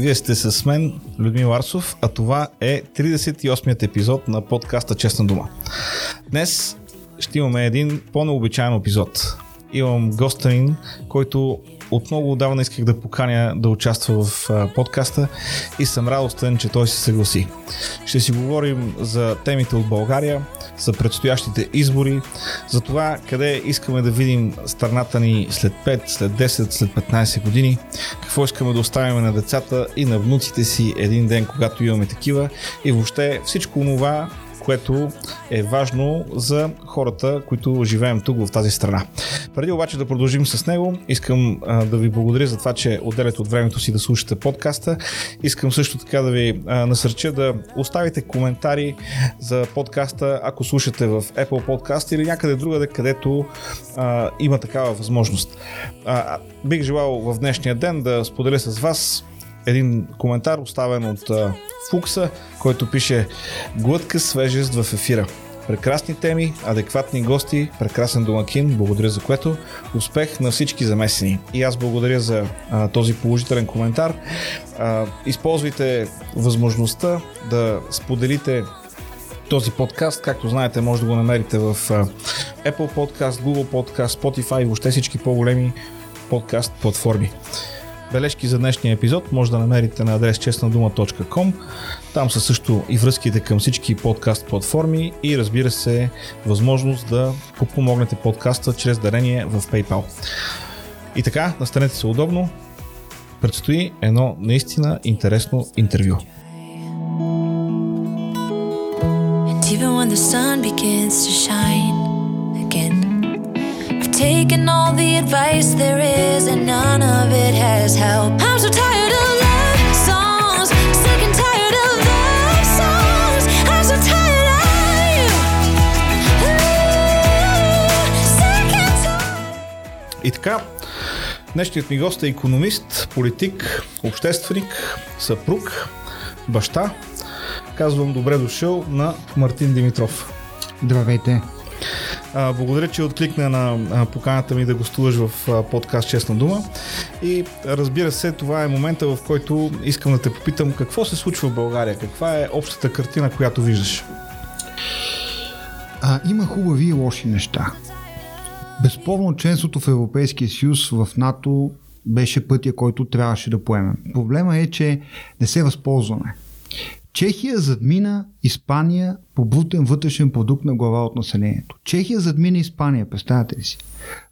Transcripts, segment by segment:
Вие сте с мен, Людмил Арсов, а това е 38-ят епизод на подкаста Честна дума. Днес ще имаме един по-необичайен епизод. Имам гостенин, който от много отдавна исках да поканя да участва в подкаста и съм радостен, че той се съгласи. Ще си говорим за темите от България, за предстоящите избори, за това къде искаме да видим страната ни след 5, след 10, след 15 години, какво искаме да оставим на децата и на внуците си един ден, когато имаме такива. И въобще всичко това, което е важно за хората, които живеем тук в тази страна. Преди обаче да продължим с него, искам да ви благодаря за това, че отделяте от времето си да слушате подкаста. Искам също така да ви насърча да оставите коментари за подкаста, ако слушате в Apple Podcast или някъде другаде, където а, има такава възможност. А, бих желал в днешния ден да споделя с вас един коментар, оставен от а, Фукса, който пише Глътка свежест в ефира. Прекрасни теми, адекватни гости, прекрасен домакин, благодаря за което. Успех на всички замесени. И аз благодаря за а, този положителен коментар. А, използвайте възможността да споделите този подкаст. Както знаете, може да го намерите в Apple Podcast, Google Podcast, Spotify и въобще всички по-големи подкаст платформи. Бележки за днешния епизод може да намерите на адрес честнадума.com. Там са също и връзките към всички подкаст платформи и разбира се възможност да подпомогнете подкаста чрез дарение в PayPal. И така, настанете се удобно. Предстои едно наистина интересно интервю. Even when the sun begins to shine taken all the advice there is, and none of it has helped. I'm so tired of love songs, sick and tired of love songs. I'm so tired of you. Ooh, sick and tired. И така, днешният ми гост е економист, политик, общественик, съпруг, баща. Казвам добре дошъл на Мартин Димитров. Здравейте. Благодаря, че откликна на поканата ми да гостуваш в подкаст Честна дума. И разбира се, това е момента, в който искам да те попитам какво се случва в България, каква е общата картина, която виждаш. А, има хубави и лоши неща. Безспорно членството в Европейския съюз в НАТО беше пътя, който трябваше да поемем. Проблема е, че не се възползваме. Чехия задмина Испания по брутен вътрешен продукт на глава от населението. Чехия задмина Испания, представяте ли си?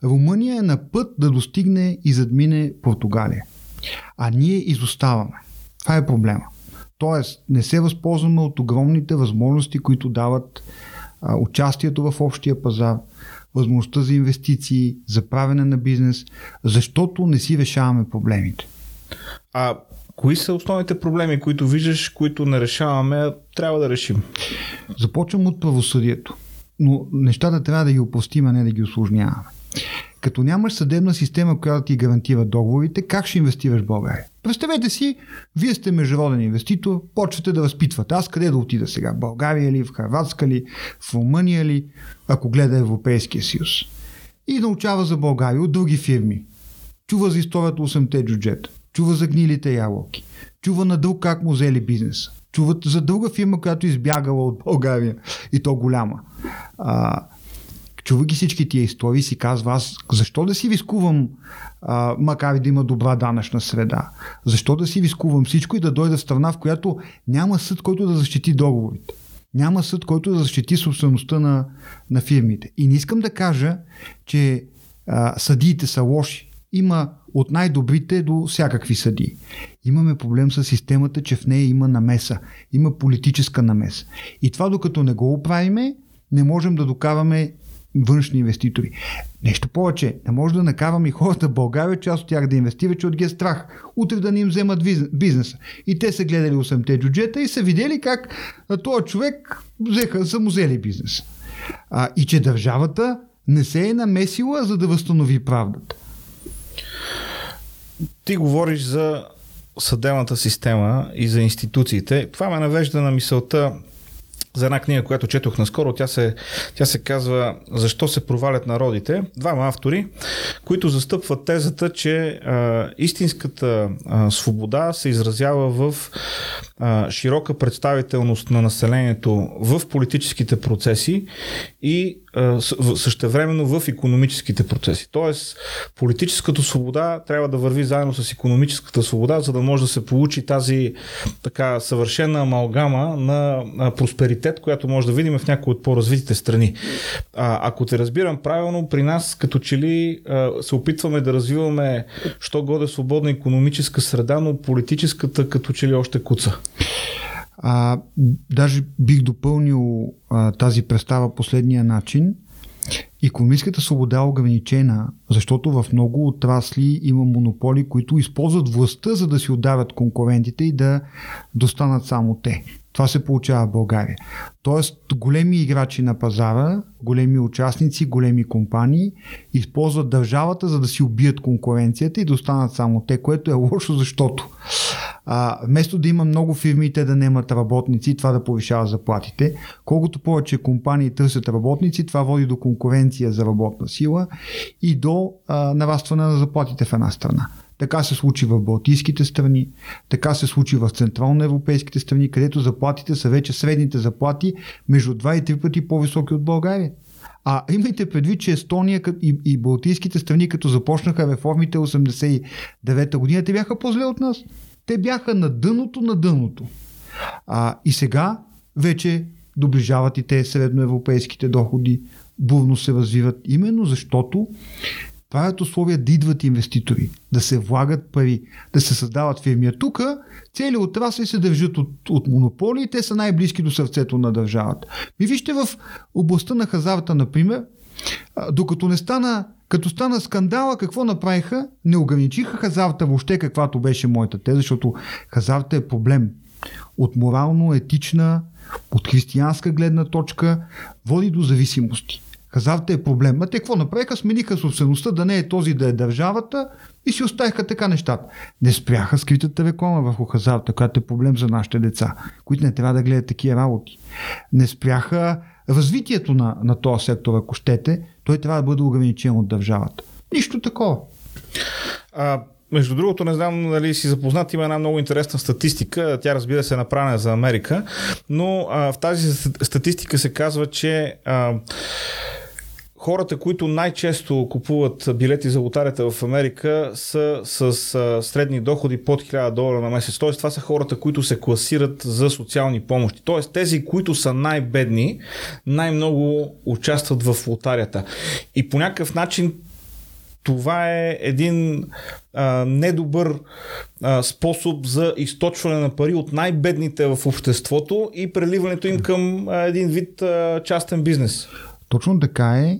Румъния е на път да достигне и задмине Португалия. А ние изоставаме. Това е проблема. Тоест, не се възползваме от огромните възможности, които дават а, участието в общия пазар, възможността за инвестиции, за правене на бизнес, защото не си решаваме проблемите. А кои са основните проблеми, които виждаш, които не решаваме, трябва да решим? Започвам от правосъдието, но нещата трябва да ги упростим, а не да ги осложняваме. Като нямаш съдебна система, която ти гарантира договорите, как ще инвестираш в България? Представете си, вие сте международен инвеститор, почвате да възпитвате. Аз къде да отида сега? В България ли, в Харватска ли, в Румъния ли, ако гледа Европейския съюз? И научава за България от други фирми. Чува за историята 8-те джуджета. Чува за гнилите ябълки. Чува на друг как му взели бизнес. Чуват за друга фирма, която избягала от България и то голяма. А, чува ги всички тия истории си казва аз защо да си рискувам а, макар и да има добра данъчна среда? Защо да си рискувам всичко и да дойда в страна, в която няма съд, който да защити договорите? Няма съд, който да защити собствеността на, на фирмите. И не искам да кажа, че а, съдиите са лоши. Има от най-добрите до всякакви съдии. Имаме проблем с системата, че в нея има намеса. Има политическа намеса. И това докато не го оправиме, не можем да докараме външни инвеститори. Нещо повече, не може да накараме и хората в България, част от тях да инвестират, че от ги е страх. Утре да не им вземат бизнеса. И те са гледали 8-те джуджета и са видели как този човек взеха, са му взели бизнес. А, и че държавата не се е намесила, за да възстанови правдата. Ти говориш за съдебната система и за институциите. Това ме навежда на мисълта за една книга, която четох наскоро. Тя се, тя се казва Защо се провалят народите. Двама автори, които застъпват тезата, че а, истинската а, свобода се изразява в а, широка представителност на населението в политическите процеси и същевременно в економическите процеси. Тоест, политическата свобода трябва да върви заедно с економическата свобода, за да може да се получи тази така съвършена амалгама на просперитет, която може да видим в някои от по-развитите страни. А, ако те разбирам правилно, при нас като че ли се опитваме да развиваме що годе свободна економическа среда, но политическата като че ли още куца. А, даже бих допълнил а, тази представа последния начин. Економическата свобода е ограничена, защото в много отрасли има монополи, които използват властта, за да си отдават конкурентите и да достанат само те. Това се получава в България. Тоест, големи играчи на пазара, големи участници, големи компании използват държавата, за да си убият конкуренцията и да останат само те, което е лошо, защото а, вместо да има много фирми те да немат работници, това да повишава заплатите, колкото повече компании търсят работници, това води до конкуренция за работна сила и до а, нарастване на заплатите в една страна. Така се случи в Балтийските страни, така се случи в централноевропейските страни, където заплатите са вече средните заплати между 2 и 3 пъти по-високи от България. А имайте предвид, че Естония и, и Балтийските страни, като започнаха реформите 89-та година, те бяха по-зле от нас. Те бяха на дъното на дъното. А, и сега вече доближават и те средноевропейските доходи, бурно се развиват, именно защото правят условия да идват инвеститори, да се влагат пари, да се създават фирми. А тук цели отрасли се държат от, от монополи и те са най-близки до сърцето на държавата. И вижте в областта на хазарта, например, докато не стана като стана скандала, какво направиха? Не ограничиха хазарта въобще, каквато беше моята теза, защото хазарта е проблем. От морално-етична, от християнска гледна точка, води до зависимости. Хазарта е проблем. А те какво направиха? Смениха собствеността да не е този да е държавата и си оставиха така нещата. Не спряха скритата реклама върху хазарта, която е проблем за нашите деца, които не трябва да гледат такива работи. Не спряха развитието на, на този сектор, ако щете, той трябва да бъде ограничен от държавата. Нищо такова. А, между другото, не знам дали си запознат, има една много интересна статистика. Тя разбира се е направена за Америка, но а, в тази статистика се казва, че а, хората, които най-често купуват билети за лотарията в Америка са с а, средни доходи под 1000 долара на месец. Тоест, това са хората, които се класират за социални помощи. Тоест, тези, които са най-бедни, най-много участват в лотарията. И по някакъв начин това е един а, недобър а, способ за източване на пари от най-бедните в обществото и преливането им към а, един вид а, частен бизнес. Точно така е.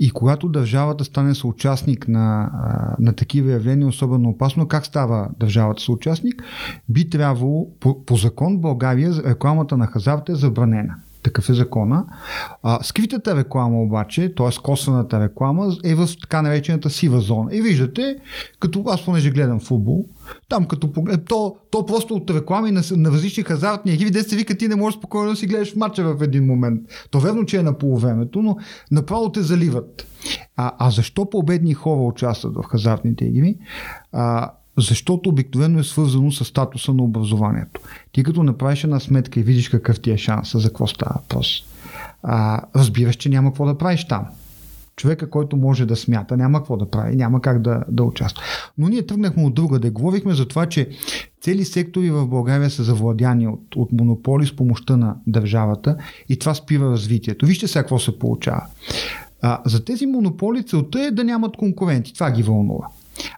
И когато държавата стане съучастник на, на такива явления, особено опасно, как става държавата съучастник? Би трябвало по, по закон България рекламата на хазарта е забранена такъв е закона. А, скритата реклама обаче, т.е. косвената реклама е в така наречената сива зона. И виждате, като аз понеже гледам футбол, там като поглед, то, то просто от реклами на, на различни хазартни игри, де се вика, ти не можеш спокойно да си гледаш матча в един момент. То верно, че е на полувремето, но направо те заливат. А, а защо победни хора участват в хазартните игри? А, защото обикновено е свързано с статуса на образованието. Ти като направиш една сметка и видиш какъв ти е шанс, за какво става въпрос, разбираш, че няма какво да правиш там. Човека, който може да смята, няма какво да прави, няма как да, да участва. Но ние тръгнахме от друга, да говорихме за това, че цели сектори в България са завладяни от, от монополи с помощта на държавата и това спира развитието. Вижте сега какво се получава. А, за тези монополи целта е да нямат конкуренти. Това ги вълнува.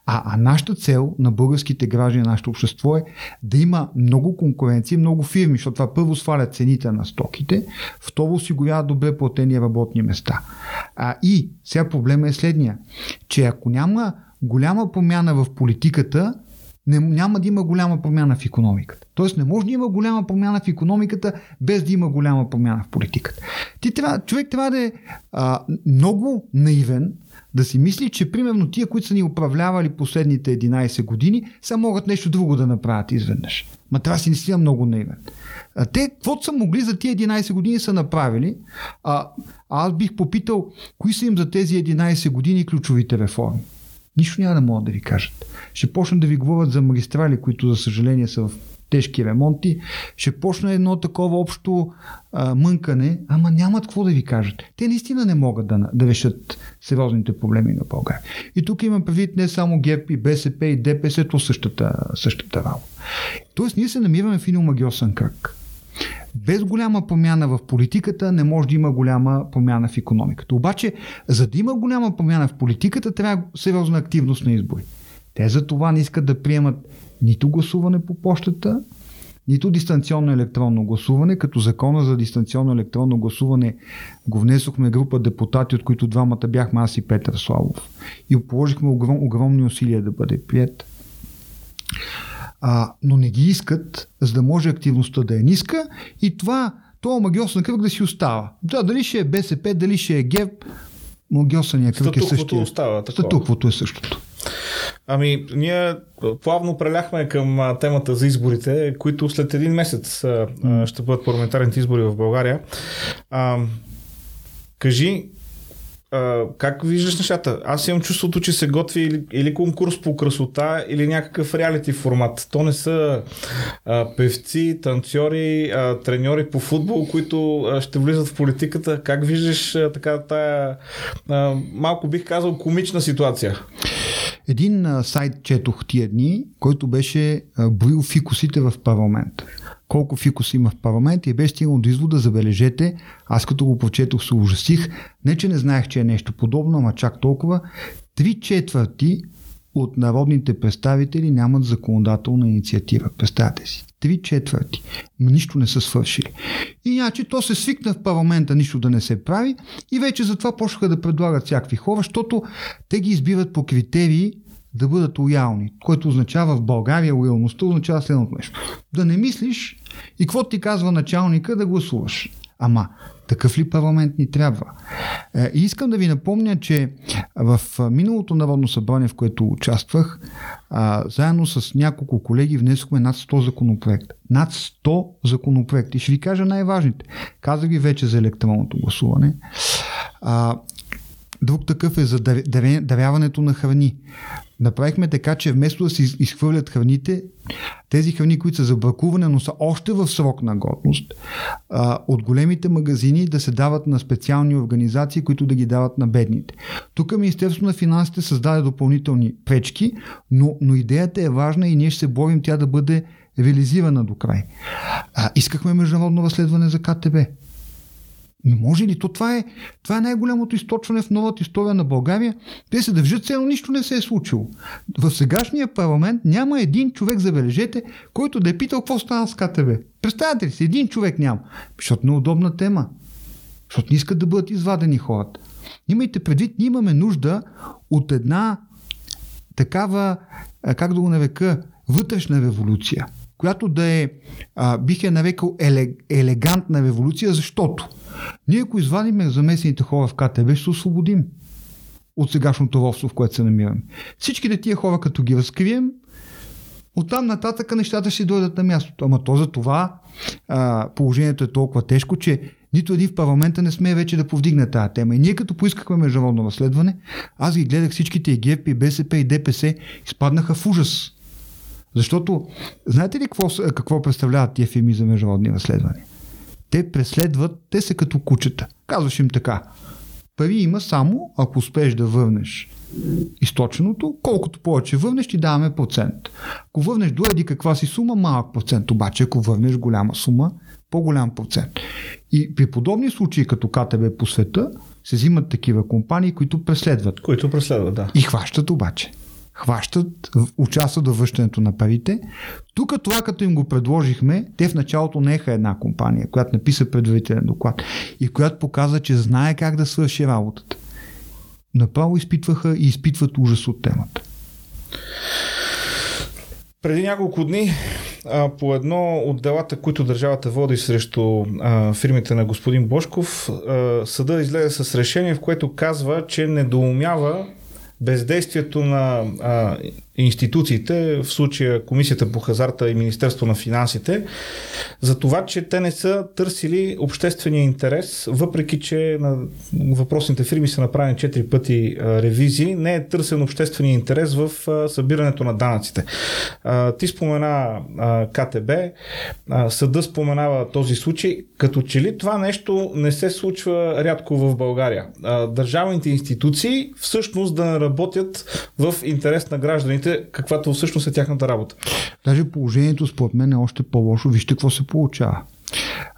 А, а нашата цел на българските граждани, нашето общество е да има много конкуренция, много фирми, защото това първо сваля цените на стоките, второ осигурява добре платени работни места. А, и сега проблема е следния, че ако няма голяма промяна в политиката, не, няма да има голяма промяна в економиката. Тоест не може да има голяма промяна в економиката, без да има голяма промяна в политиката. Ти трябва, човек трябва да е а, много наивен, да си мисли, че примерно тия, които са ни управлявали последните 11 години, са могат нещо друго да направят изведнъж. Ма трябва си наистина много наивен. А те, каквото са могли за тия 11 години са направили, а, а аз бих попитал, кои са им за тези 11 години ключовите реформи. Нищо няма да могат да ви кажат. Ще почнат да ви говорят за магистрали, които за съжаление са в тежки ремонти. Ще почне едно такова общо а, мънкане, ама нямат какво да ви кажат. Те наистина не могат да, да решат сериозните проблеми на България. И тук имам предвид не само ГЕРБ и БСП и ДПС, то същата, същата работа. Тоест ние се намираме в един магиосен кръг. Без голяма промяна в политиката не може да има голяма промяна в економиката. Обаче, за да има голяма промяна в политиката, трябва сериозна активност на избори. Те за това не искат да приемат нито гласуване по почтата, нито дистанционно електронно гласуване, като закона за дистанционно електронно гласуване го внесохме група депутати, от които двамата бяхме аз и Петър Славов. И положихме огром, огромни усилия да бъде прият. А, но не ги искат, за да може активността да е ниска и това, това магиосен кръг да си остава. Да, дали ще е БСП, дали ще е ГЕП, магиосния кръг е същия. остава. Статуквото е същото. Ами, ние плавно преляхме към темата за изборите, които след един месец ще бъдат парламентарните избори в България. А, кажи, как виждаш нещата? Аз имам чувството, че се готви или, или конкурс по красота, или някакъв реалити формат. То не са а, певци, танцори, а, треньори по футбол, които а, ще влизат в политиката. Как виждаш а, така тая, а, малко бих казал, комична ситуация? Един а, сайт четох тия дни, който беше а, броил фикусите в парламент. Колко фикус има в парламент и беше стигнал до извода, забележете, аз като го прочетох се ужасих, не че не знаех, че е нещо подобно, ама чак толкова, три четвърти от народните представители нямат законодателна инициатива. Представете си. Три четвърти. Нищо не са свършили. И значи то се свикна в парламента нищо да не се прави и вече затова почнаха да предлагат всякакви хора, защото те ги избират по критерии да бъдат лоялни, което означава в България лоялността означава следното нещо. Да не мислиш и какво ти казва началника да гласуваш. Ама такъв ли парламент ни трябва? Е, и искам да ви напомня, че в миналото Народно събрание, в което участвах, а, заедно с няколко колеги внесохме над 100 законопроекта. Над 100 законопроекти. Ще ви кажа най-важните. Казах ви вече за електронното гласуване. А, Друг такъв е за даряването на храни. Направихме така, че вместо да се изхвърлят храните, тези храни, които са за бракуване, но са още в срок на годност, от големите магазини да се дават на специални организации, които да ги дават на бедните. Тук Министерството на финансите създаде допълнителни пречки, но, но идеята е важна и ние ще се борим тя да бъде реализирана до край. А, искахме международно разследване за КТБ. Не може ли? То това е, това е най-голямото източване в новата история на България. Те се държат, цено нищо не се е случило. В сегашния парламент няма един човек, забележете, който да е питал какво стана с КТВ. Представете ли си, един човек няма. Защото неудобна тема. Защото не искат да бъдат извадени хората. Имайте предвид, ние имаме нужда от една такава, как да го нарека, вътрешна революция, която да е, а, бих я нарекал, елегантна революция, защото ние ако извадим замесените хора в КТБ, ще се освободим от сегашното ровство, в което се намираме. Всичките тия хора, като ги разкрием, оттам нататък нещата ще дойдат на мястото. Ама то за това а, положението е толкова тежко, че нито един в парламента не сме вече да повдигне тази тема. И ние като поискахме международно разследване, аз ги гледах всичките и ГЕП, и БСП, и ДПС, изпаднаха в ужас. Защото, знаете ли какво, какво представляват тия фирми за международни разследвания? Те преследват, те са като кучета. Казваш им така. Пари има само, ако успееш да върнеш източеното, колкото повече върнеш, ти даваме процент. Ако върнеш до еди каква си сума, малък процент, обаче ако върнеш голяма сума, по-голям процент. И при подобни случаи, като КТБ по света, се взимат такива компании, които преследват. Които преследват, да. И хващат обаче хващат, участват във връщането на парите. Тук това, като им го предложихме, те в началото неха една компания, която написа предварителен доклад и която показа, че знае как да свърши работата. Направо изпитваха и изпитват ужас от темата. Преди няколко дни по едно от делата, които държавата води срещу фирмите на господин Бошков, съда излезе с решение, в което казва, че недоумява бездействието на а, институциите, в случая Комисията по хазарта и Министерство на финансите, за това, че те не са търсили обществения интерес, въпреки че на въпросните фирми са направени 4 пъти ревизии, не е търсен обществения интерес в събирането на данъците. Ти спомена КТБ, а, съда споменава този случай, като че ли това нещо не се случва рядко в България. Държавните институции всъщност да не работят в интерес на гражданите, каквато всъщност е тяхната работа. Даже положението според мен е още по-лошо. Вижте какво се получава.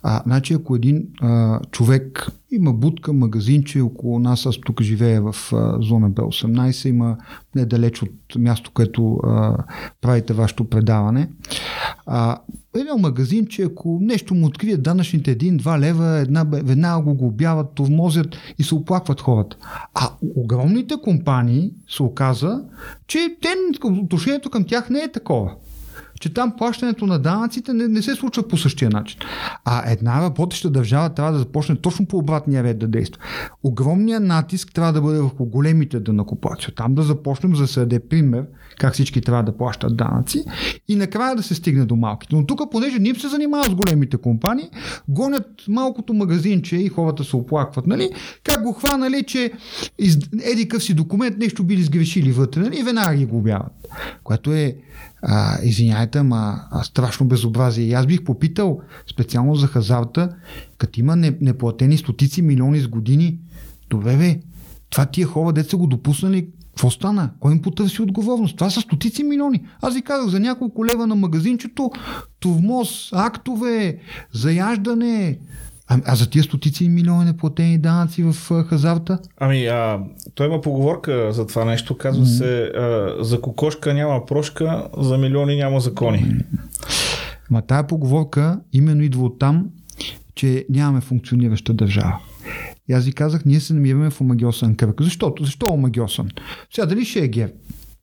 А, значи, ако един а, човек има будка, магазинче около нас, аз тук живея в а, зона Б18, има недалеч от място, където а, правите вашето предаване. А, едно магазинче, ако нещо му открият данъчните 1-2 лева, една, веднага го глобяват, товмозят и се оплакват хората. А огромните компании се оказа, че те, отношението към тях не е такова че там плащането на данъците не, не се случва по същия начин. А една работеща държава трябва да започне точно по обратния ред да действа. Огромният натиск трябва да бъде върху големите данъкоплаци. Там да започнем за да съде пример как всички трябва да плащат данъци и накрая да се стигне до малките. Но тук, понеже ние се занимават с големите компании, гонят малкото магазинче и хората се оплакват, нали? Как го хванали, че из... еди къв си документ нещо били сгрешили вътре, нали? И веднага ги глобяват. Което е а, извиняйте, ама страшно безобразие. И аз бих попитал специално за хазарта, като има неплатени стотици милиони с години, добре бе, това тия хора, деца го допуснали, какво стана? Кой им потърси отговорност? Това са стотици милиони. Аз ви казах за няколко лева на магазинчето, товмоз, актове, заяждане, а, а за тия стотици милиони неплатени данъци в хазарта? Ами, а, той има поговорка за това нещо. Казва mm-hmm. се, а, за кокошка няма прошка, за милиони няма закони. Ма тая поговорка именно идва от там, че нямаме функционираща държава. И аз ви казах, ние се намираме в омагиосен кръг. Защото? Защо омагиосен? Сега дали ще е ГЕРБ,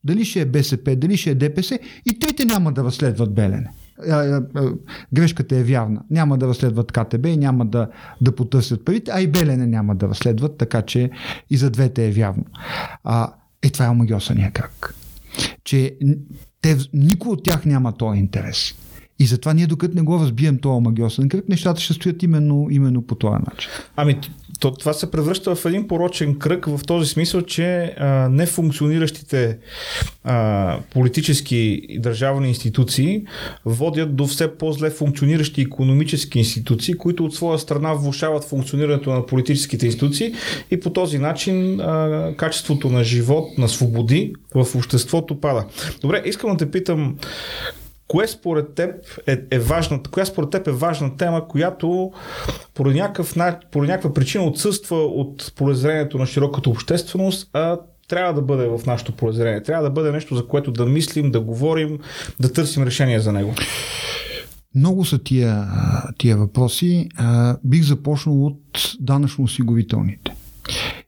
дали ще е БСП, дали ще е ДПС и трите няма да разследват Белене грешката е вярна. Няма да разследват КТБ и няма да, да потърсят парите, а и Белене няма да разследват, така че и за двете е вярно. А, е, това е омагиосания кръг. Че те, никой от тях няма този интерес. И затова ние, докато не го разбием този магиосен кръг, нещата ще стоят именно, именно по този начин. Ами, то, това се превръща в един порочен кръг в този смисъл, че а, нефункциониращите а, политически и държавни институции водят до все по-зле функциониращи економически институции, които от своя страна влушават функционирането на политическите институции и по този начин а, качеството на живот, на свободи в обществото пада. Добре, искам да те питам кое според теб е, е важна, коя според теб е важна тема, която по, някакъв, по някаква причина отсъства от полезрението на широката общественост, а трябва да бъде в нашото полезрение. Трябва да бъде нещо, за което да мислим, да говорим, да търсим решение за него. Много са тия, тия въпроси. бих започнал от данъчно-осигурителните.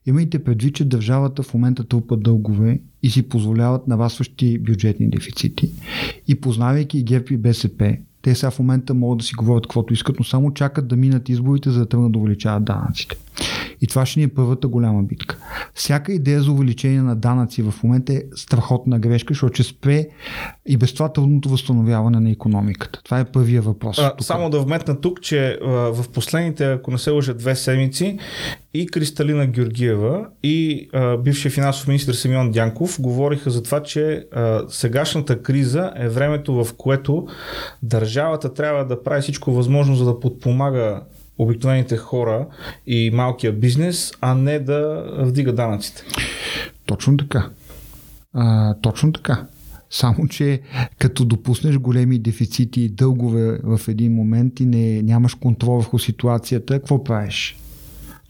Имайте предвид, че държавата в момента трупа дългове и си позволяват навасващи бюджетни дефицити. И познавайки ГЕРБ и БСП, те сега в момента могат да си говорят каквото искат, но само чакат да минат изборите, за да тръгнат да увеличават данъците. И това ще ни е първата голяма битка. Всяка идея за увеличение на данъци в момента е страхотна грешка, защото ще спре и без това трудното възстановяване на економиката. Това е първия въпрос. А, само да вметна тук, че а, в последните, ако не се лъжа, две седмици и Кристалина Георгиева и а, бившия финансов министр Симеон Дянков говориха за това, че а, сегашната криза е времето, в което държавата трябва да прави всичко възможно, за да подпомага обикновените хора и малкия бизнес, а не да вдига данъците. Точно така. А, точно така. Само, че като допуснеш големи дефицити и дългове в един момент и не, нямаш контрол върху ситуацията, какво правиш?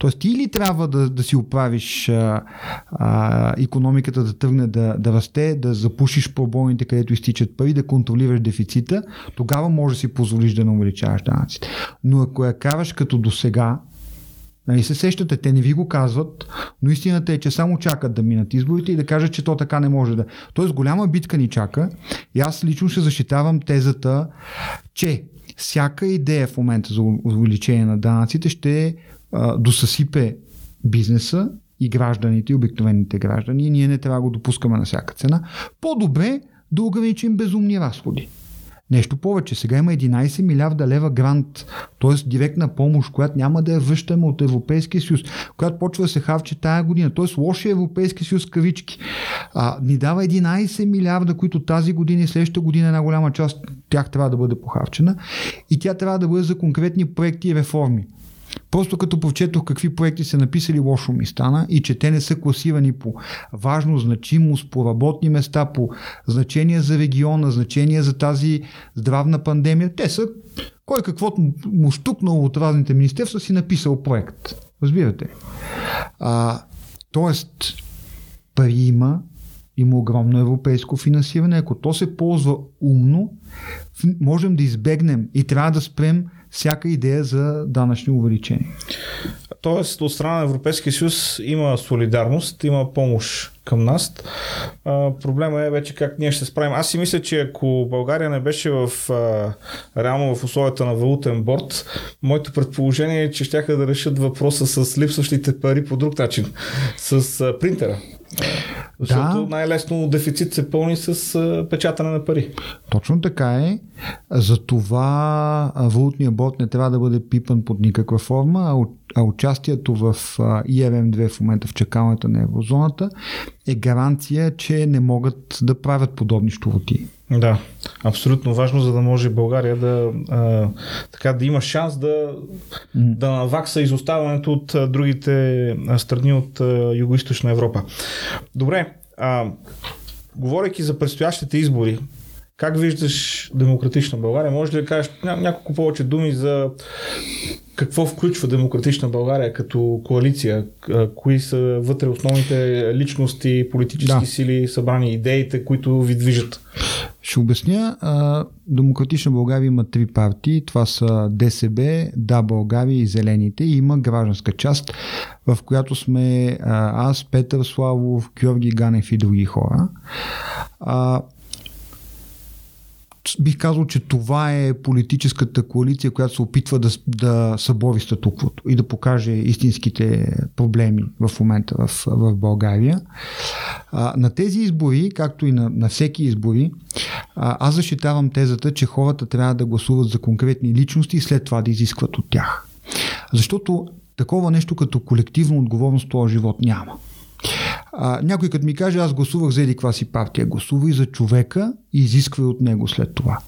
Тоест ти или трябва да, да си оправиш а, а, економиката да тръгне да, да расте, да запушиш пробойните, където изтичат пари, да контролираш дефицита, тогава може да си позволиш да не увеличаваш данъците. Но ако я караш като до сега, Нали се сещате, те не ви го казват, но истината е, че само чакат да минат изборите и да кажат, че то така не може да. Тоест голяма битка ни чака и аз лично ще защитавам тезата, че всяка идея в момента за увеличение на данъците ще а, досъсипе бизнеса и гражданите, и обикновените граждани и ние не трябва да го допускаме на всяка цена. По-добре да ограничим безумни разходи. Нещо повече, сега има 11 милиарда лева грант, т.е. директна помощ, която няма да я връщаме от Европейския съюз, която почва да се хавче тая година, т.е. лошия Европейски съюз кавички. А, ни дава 11 милиарда, които тази година и следващата година една голяма част тях трябва да бъде похарчена и тя трябва да бъде за конкретни проекти и реформи. Просто като прочетох какви проекти са написали, лошо ми стана и че те не са класирани по важно, значимост, по работни места, по значение за региона, значение за тази здравна пандемия. Те са кой каквото му штукнало от разните министерства си написал проект. Разбирате? А, тоест, пари има, има огромно европейско финансиране. Ако то се ползва умно, можем да избегнем и трябва да спрем всяка идея за данъчни увеличения. Тоест, от страна на Европейския съюз има солидарност, има помощ към нас. Проблема е вече как ние ще се справим. Аз си мисля, че ако България не беше в а, реално в условията на валутен борт, моето предположение е, че ще да решат въпроса с липсващите пари по друг начин. С а, принтера. Защото да. най-лесно дефицит се пълни с печатане на пари. Точно така е. Затова валутния борт не трябва да бъде пипан под никаква форма, а, участието в ИРМ2 в момента в чакалната на еврозоната е гаранция, че не могат да правят подобни щуроти. Да, абсолютно важно, за да може България да, а, така, да има шанс да, да навакса изоставането от а, другите страни от Юго-Источна Европа. Добре, а, говорейки за предстоящите избори, как виждаш демократична България? Може ли да кажеш няколко повече думи за какво включва демократична България като коалиция? Кои са вътре основните личности, политически да. сили, събрани идеите, които ви движат? Ще обясня. Демократична България има три партии. Това са ДСБ, Да България и Зелените. И има гражданска част, в която сме аз, Петър Славов, Георги Ганев и други хора бих казал, че това е политическата коалиция, която се опитва да, да събори статуквото и да покаже истинските проблеми в момента в, в България. А, на тези избори, както и на, на всеки избори, а, аз защитавам тезата, че хората трябва да гласуват за конкретни личности и след това да изискват от тях. Защото такова нещо като колективна отговорност в този живот няма. А, някой като ми каже, аз гласувах за еди си партия, гласувай за човека и изисквай от него след това.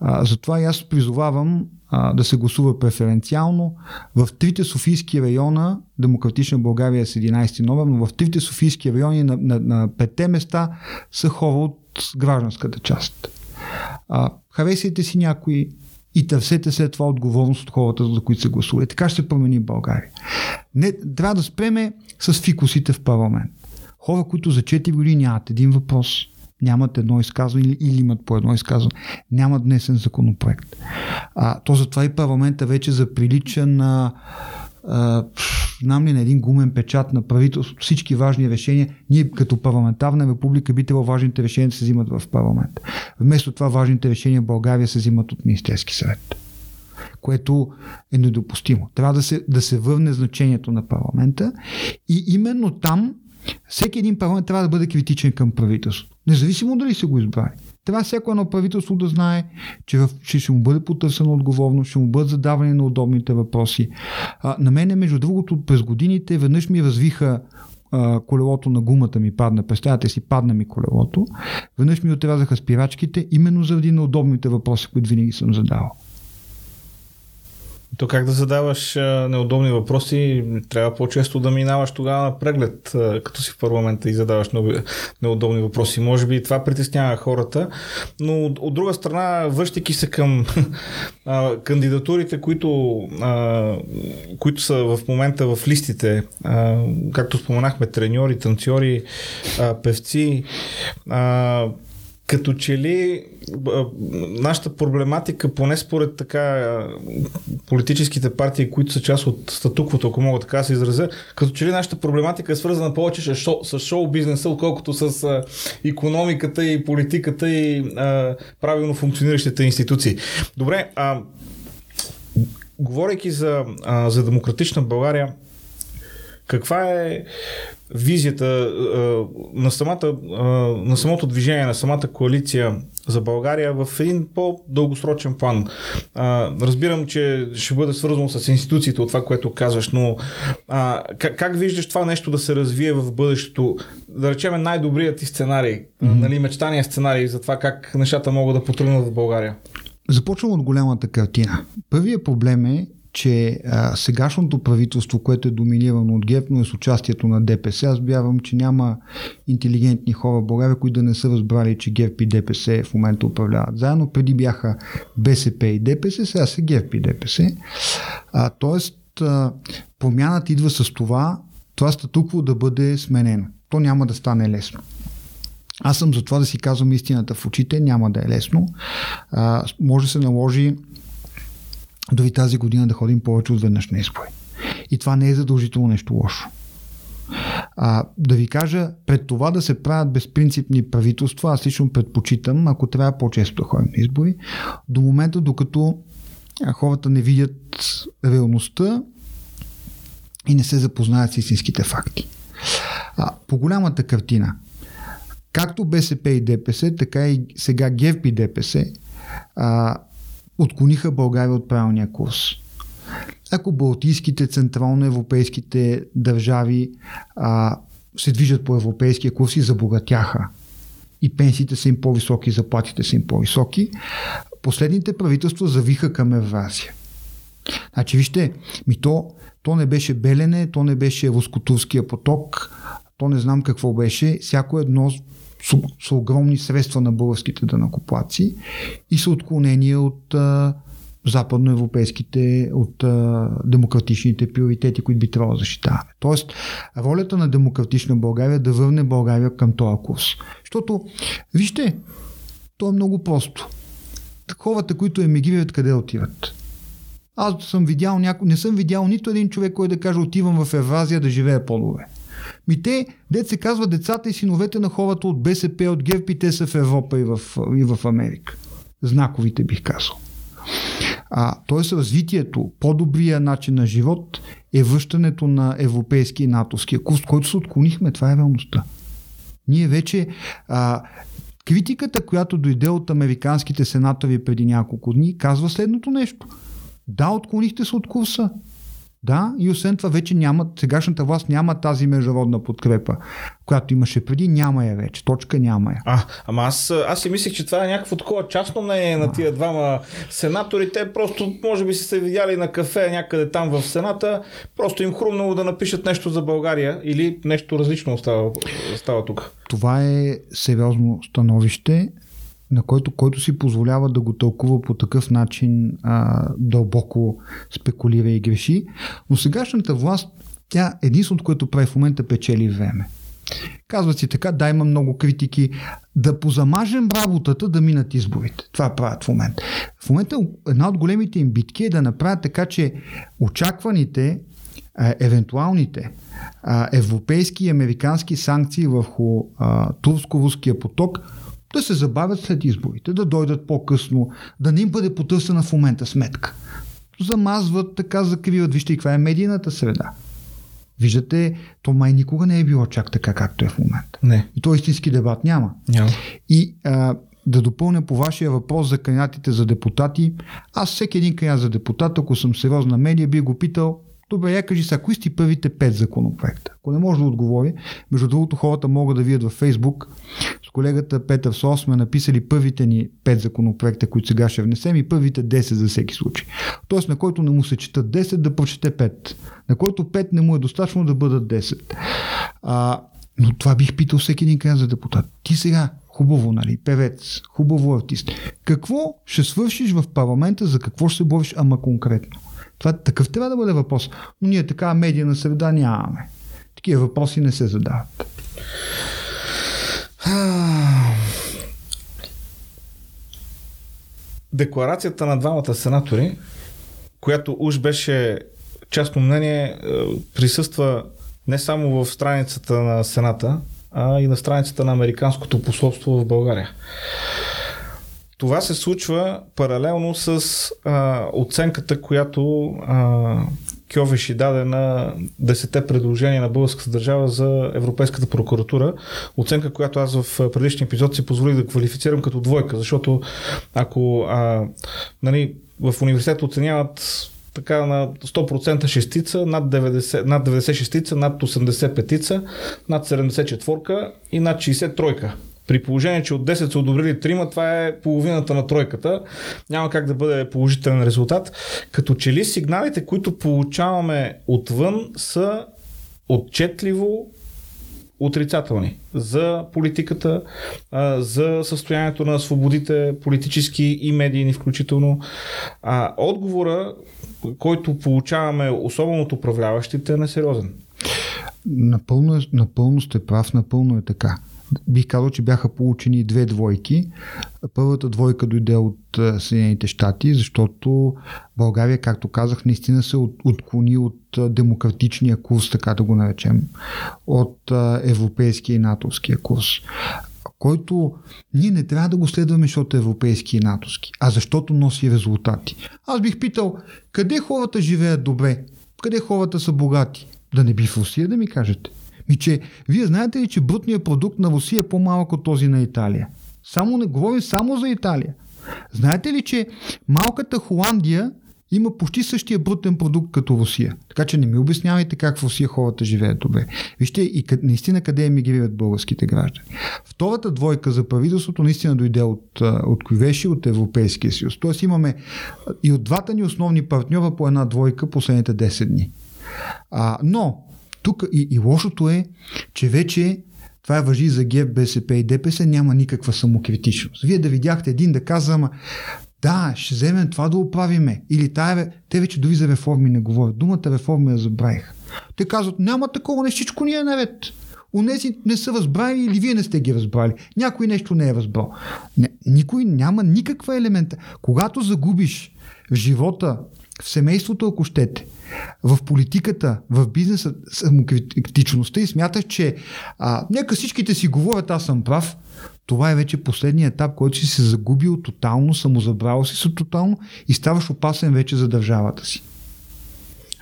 А, затова и аз призовавам а, да се гласува преференциално. В трите Софийски района, Демократична България с 11 номер, но в трите Софийски райони на, на, на петте места са хора от гражданската част. А, харесайте си някои, и търсете след това отговорност от хората, за които се гласува. така ще се промени България. Не, трябва да спреме с фикусите в парламент. Хора, които за 4 години нямат един въпрос, нямат едно изказване или, или имат по едно изказване, нямат днесен законопроект. А, то затова и парламента вече заприлича на знам ли на един гумен печат на правителството, всички важни решения, ние като парламентарна република би трябвало важните решения да се взимат в парламент. Вместо това важните решения в България се взимат от Министерски съвет което е недопустимо. Трябва да се, да се върне значението на парламента и именно там всеки един парламент трябва да бъде критичен към правителството. Независимо дали са го избрали. Трябва всяко едно правителство да знае, че, ще му бъде потърсена отговорност, ще му бъдат задавани на удобните въпроси. А, на мене, между другото, през годините веднъж ми развиха а, колелото на гумата ми падна. Представете си, падна ми колелото. Веднъж ми отрязаха спирачките, именно заради неудобните въпроси, които винаги съм задавал. То как да задаваш неудобни въпроси, трябва по-често да минаваш тогава на преглед, като си в парламента и задаваш неудобни въпроси. Може би това притеснява хората, но от, друга страна, връщайки се към а, кандидатурите, които, а, които са в момента в листите, а, както споменахме, треньори, танцори, певци, като че ли нашата проблематика, поне според така политическите партии, които са част от статуквото, ако мога така се изразя, като че ли нашата проблематика е свързана повече с шоу, с шоу бизнеса, отколкото с а, економиката и политиката и а, правилно функциониращите институции. Добре, а, говорейки за, а, за демократична България, каква е визията а, на, самата, а, на самото движение, на самата коалиция за България в един по-дългосрочен план. А, разбирам, че ще бъде свързано с институциите от това, което казваш, но а, как, как виждаш това нещо да се развие в бъдещето? Да речем най-добрият ти сценарий, mm-hmm. нали, мечтания сценарий за това как нещата могат да потръгнат в България. Започвам от голямата картина. Първият проблем е, че а, сегашното правителство, което е доминирано от ГЕРБ, но е с участието на ДПС, аз вярвам, че няма интелигентни хора в България, които да не са разбрали, че ГЕРБ и ДПС в момента управляват. Заедно преди бяха БСП и ДПС, сега са ГЕРБ и ДПС. А, тоест, а, промяната идва с това, това статукво да бъде сменено. То няма да стане лесно. Аз съм за това да си казвам истината в очите, няма да е лесно. А, може да се наложи дори тази година да ходим повече от веднъж на избори. И това не е задължително нещо лошо. А, да ви кажа, пред това да се правят безпринципни правителства, аз лично предпочитам, ако трябва по-често да ходим на избори, до момента, докато хората не видят реалността и не се запознаят с истинските факти. А, по голямата картина, както БСП и ДПС, така и сега ГЕРБ и ДПС а, отклониха България от правилния курс. Ако балтийските, централноевропейските държави а, се движат по европейския курс и забогатяха, и пенсиите са им по-високи, заплатите са им по-високи, последните правителства завиха към Евразия. Значи, вижте, ми то, то не беше Белене, то не беше рускотурския поток, то не знам какво беше. Всяко едно с, с огромни средства на българските данакоплаци и са отклонения от а, западноевропейските, от а, демократичните приоритети, които би трябвало да защитаваме. Тоест, ролята на демократична България е да върне България към този курс. Защото, вижте, то е много просто. Хората, които емигрират, къде отиват? Аз съм видял няко... не съм видял нито един човек, който да каже отивам в Евразия да живея по-добре. Ми те, дет се казва, децата и синовете на хората от БСП, от ГЕРБ и те са в Европа и в, и в Америка. Знаковите бих казал. А, т.е. развитието, по-добрия начин на живот е връщането на европейски и натовския курс, който се отклонихме. Това е реалността. Ние вече а, критиката, която дойде от американските сенатори преди няколко дни, казва следното нещо. Да, отклонихте се от курса. Да, и освен това вече няма, сегашната власт няма тази международна подкрепа, която имаше преди, няма я вече. Точка няма я. А, ама аз, аз си мислех, че това е някакво такова частно мнение на тия двама сенатори. Те просто, може би, са се видяли на кафе някъде там в Сената, просто им хрумнало да напишат нещо за България или нещо различно става, става тук. Това е сериозно становище на който, който си позволява да го тълкува по такъв начин а, дълбоко спекулира и греши. Но сегашната власт, тя единственото, което прави в момента печели време. Казват си така, да, има много критики, да позамажем работата да минат изборите. Това правят в момента. В момента една от големите им битки е да направят така, че очакваните, евентуалните европейски и американски санкции върху турско-руския поток да се забавят след изборите, да дойдат по-късно, да не им бъде потърсена в момента сметка. Замазват, така закриват. Вижте и каква е медийната среда. Виждате, то май никога не е било чак така, както е в момента. Не. И то истински дебат няма. Няма. И а, да допълня по вашия въпрос за кандидатите за депутати. Аз всеки един кандидат за депутат, ако съм сериозна медия, би го питал Добре, я кажи сега, кои сте първите пет законопроекта? Ако не може да отговори, между другото хората могат да видят във Фейсбук, колегата Петър Сос сме написали първите ни пет законопроекта, които сега ще внесем и първите 10 за всеки случай. Тоест на който не му се четат 10, да прочете 5. На който 5 не му е достатъчно да бъдат 10. А, но това бих питал всеки един край за депутат. Ти сега, хубаво, нали, певец, хубаво артист. Какво ще свършиш в парламента, за какво ще се бориш, ама конкретно? Това такъв трябва да бъде въпрос. Но ние такава медийна среда нямаме. Такива въпроси не се задават. Декларацията на двамата сенатори, която уж беше частно мнение, е, присъства не само в страницата на Сената, а и на страницата на Американското посолство в България. Това се случва паралелно с а, оценката, която а, Кьовеши даде на 10 предложения на българската държава за Европейската прокуратура. Оценка, която аз в предишния епизод си позволих да квалифицирам като двойка, защото ако а, нали, в университета оценяват така на 100% шестица, над 90, над 90 шестица, над 80 петица, над 70 четворка и над 60 тройка. При положение, че от 10 са одобрили трима, това е половината на тройката. Няма как да бъде положителен резултат. Като че ли сигналите, които получаваме отвън, са отчетливо отрицателни за политиката, за състоянието на свободите, политически и медийни включително. А отговора, който получаваме, особено от управляващите, е несериозен. Напълно, е, напълно сте прав, напълно е така бих казал, че бяха получени две двойки. Първата двойка дойде от Съединените щати, защото България, както казах, наистина се отклони от демократичния курс, така да го наречем, от европейския и натовския курс който ние не трябва да го следваме, защото е европейски и натовски, а защото носи резултати. Аз бих питал, къде хората живеят добре? Къде хората са богати? Да не би в Русия да ми кажете. И че, вие знаете ли, че брутният продукт на Русия е по-малък от този на Италия? Само не говорим само за Италия. Знаете ли, че малката Холандия има почти същия брутен продукт като Русия. Така че не ми обяснявайте как в Русия хората живеят добре. Вижте и къд, наистина къде емигрират българските граждани. Втората двойка за правителството наистина дойде от, от Куйвеши, от Европейския съюз. Тоест имаме и от двата ни основни партньора по една двойка последните 10 дни. А, но тук и, и лошото е, че вече това въжи за ГЕВ, БСП и ДПС, няма никаква самокритичност. Вие да видяхте един да казва, ама да, ще вземем това да оправиме. Или тая, те вече дори за реформи не говорят. Думата реформи я забравих. Те казват, няма такова, не всичко ни е наред. Унези не са разбрали или вие не сте ги разбрали. Някой нещо не е разбрал. Не, никой няма никаква елемента. Когато загубиш в живота, в семейството, ако щете, в политиката, в бизнеса, самокритичността и смяташ, че а, нека всичките си говорят, аз съм прав, това е вече последният етап, който си се загубил тотално, самозабрал си се тотално и ставаш опасен вече за държавата си.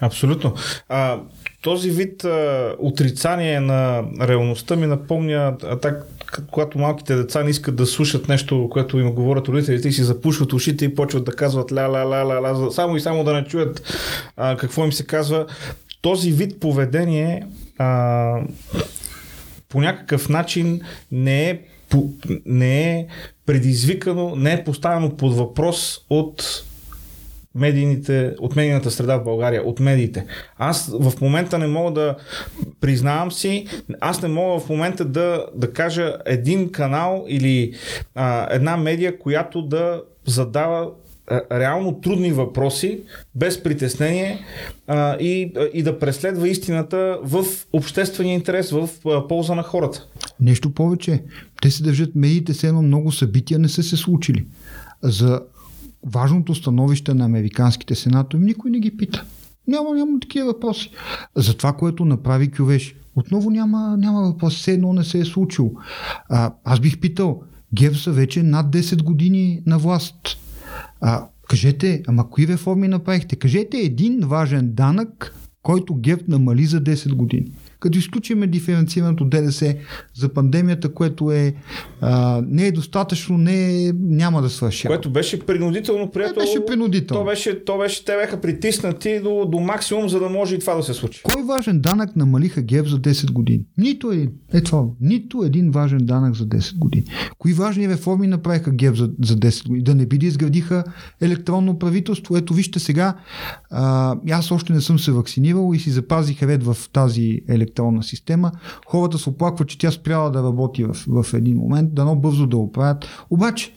Абсолютно. А, този вид а, отрицание на реалността ми напомня так, когато малките деца не искат да слушат нещо, което им говорят родителите и си запушват ушите и почват да казват ля ля ля ля, ля само и само да не чуят а, какво им се казва. Този вид поведение а, по някакъв начин не е, не е предизвикано, не е поставено под въпрос от медийните, от медийната среда в България, от медиите. Аз в момента не мога да признавам си, аз не мога в момента да, да кажа един канал или а, една медия, която да задава реално трудни въпроси, без притеснение а, и, и да преследва истината в обществения интерес, в а, полза на хората. Нещо повече. Те се държат медиите, се едно много събития не са се случили. За важното становище на американските сенатори, никой не ги пита. Няма, няма такива въпроси. За това, което направи Кювеш, отново няма, няма въпрос. Все едно не се е случило. А, аз бих питал, Гев са вече над 10 години на власт. А, кажете, ама кои реформи направихте? Кажете един важен данък, който Гев намали за 10 години като изключиме диференцираното ДДС за пандемията, което е, а, не е достатъчно, не е, няма да свърши. Което беше принудително прието. Беше принудително. То беше, то беше, те бяха притиснати до, до максимум, за да може и това да се случи. Кой важен данък намалиха ГЕП за 10 години? Нито един. Е това. Нито един важен данък за 10 години. Кои важни реформи направиха ГЕП за, за 10 години? Да не би да изградиха електронно правителство. Ето вижте сега, а, аз още не съм се вакцинирал и си запазих ред в тази електронна електронна система. Хората се оплакват, че тя спряла да работи в, в един момент, дано бързо да оправят. Обаче,